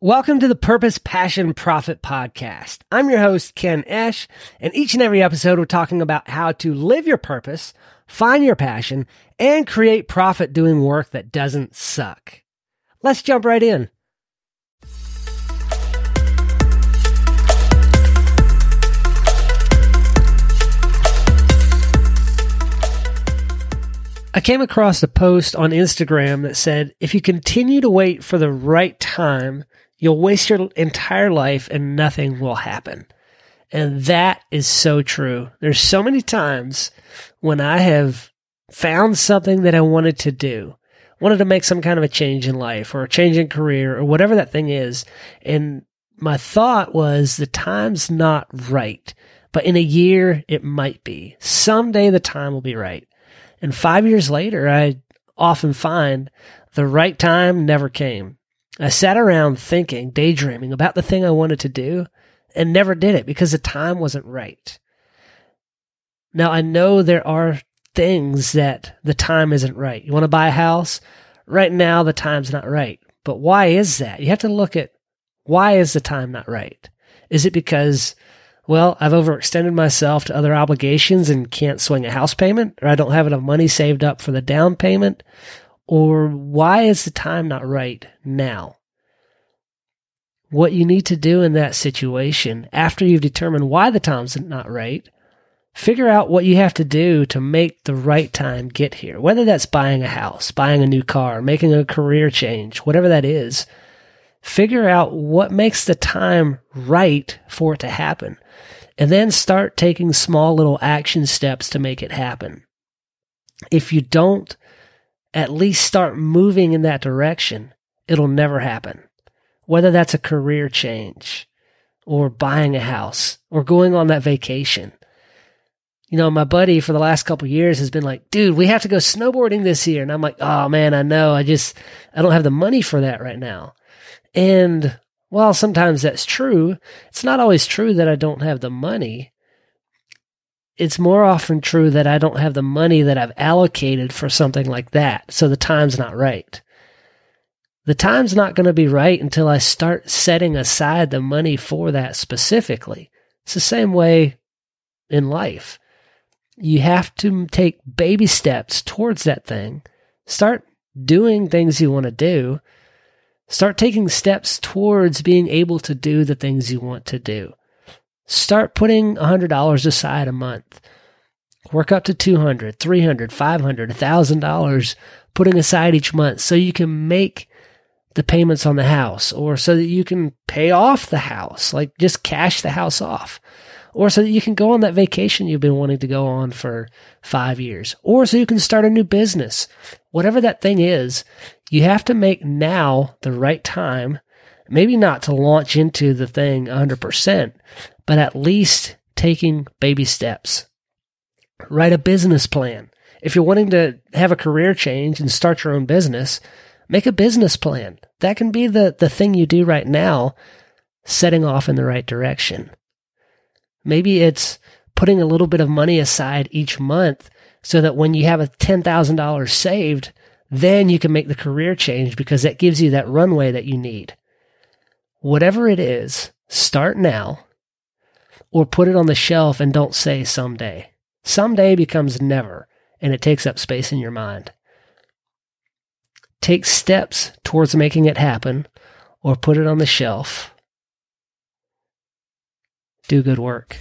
Welcome to the Purpose, Passion, Profit podcast. I'm your host, Ken Esch, and each and every episode we're talking about how to live your purpose, find your passion, and create profit doing work that doesn't suck. Let's jump right in. I came across a post on Instagram that said, if you continue to wait for the right time, you'll waste your entire life and nothing will happen. And that is so true. There's so many times when I have found something that I wanted to do, wanted to make some kind of a change in life or a change in career or whatever that thing is. And my thought was the time's not right, but in a year it might be. Someday the time will be right. And five years later, I often find the right time never came. I sat around thinking, daydreaming about the thing I wanted to do and never did it because the time wasn't right. Now I know there are things that the time isn't right. You want to buy a house? Right now, the time's not right. But why is that? You have to look at why is the time not right? Is it because well, I've overextended myself to other obligations and can't swing a house payment, or I don't have enough money saved up for the down payment, or why is the time not right now? What you need to do in that situation, after you've determined why the time's not right, figure out what you have to do to make the right time get here. Whether that's buying a house, buying a new car, making a career change, whatever that is, figure out what makes the time right for it to happen and then start taking small little action steps to make it happen. If you don't at least start moving in that direction, it'll never happen. Whether that's a career change or buying a house or going on that vacation. You know, my buddy for the last couple years has been like, dude, we have to go snowboarding this year. And I'm like, oh man, I know. I just, I don't have the money for that right now. And while sometimes that's true, it's not always true that I don't have the money. It's more often true that I don't have the money that I've allocated for something like that. So the time's not right. The time's not going to be right until I start setting aside the money for that specifically. It's the same way in life. You have to take baby steps towards that thing. Start doing things you want to do Start taking steps towards being able to do the things you want to do. Start putting $100 aside a month. Work up to 200, 300, 500, $1,000 putting aside each month so you can make the payments on the house or so that you can pay off the house, like just cash the house off or so that you can go on that vacation you've been wanting to go on for five years, or so you can start a new business. Whatever that thing is, you have to make now the right time, maybe not to launch into the thing 100%, but at least taking baby steps. Write a business plan. If you're wanting to have a career change and start your own business, make a business plan. That can be the, the thing you do right now, setting off in the right direction. Maybe it's putting a little bit of money aside each month so that when you have a $10,000 saved, then you can make the career change because that gives you that runway that you need. Whatever it is, start now or put it on the shelf and don't say someday. Someday becomes never and it takes up space in your mind. Take steps towards making it happen or put it on the shelf do good work.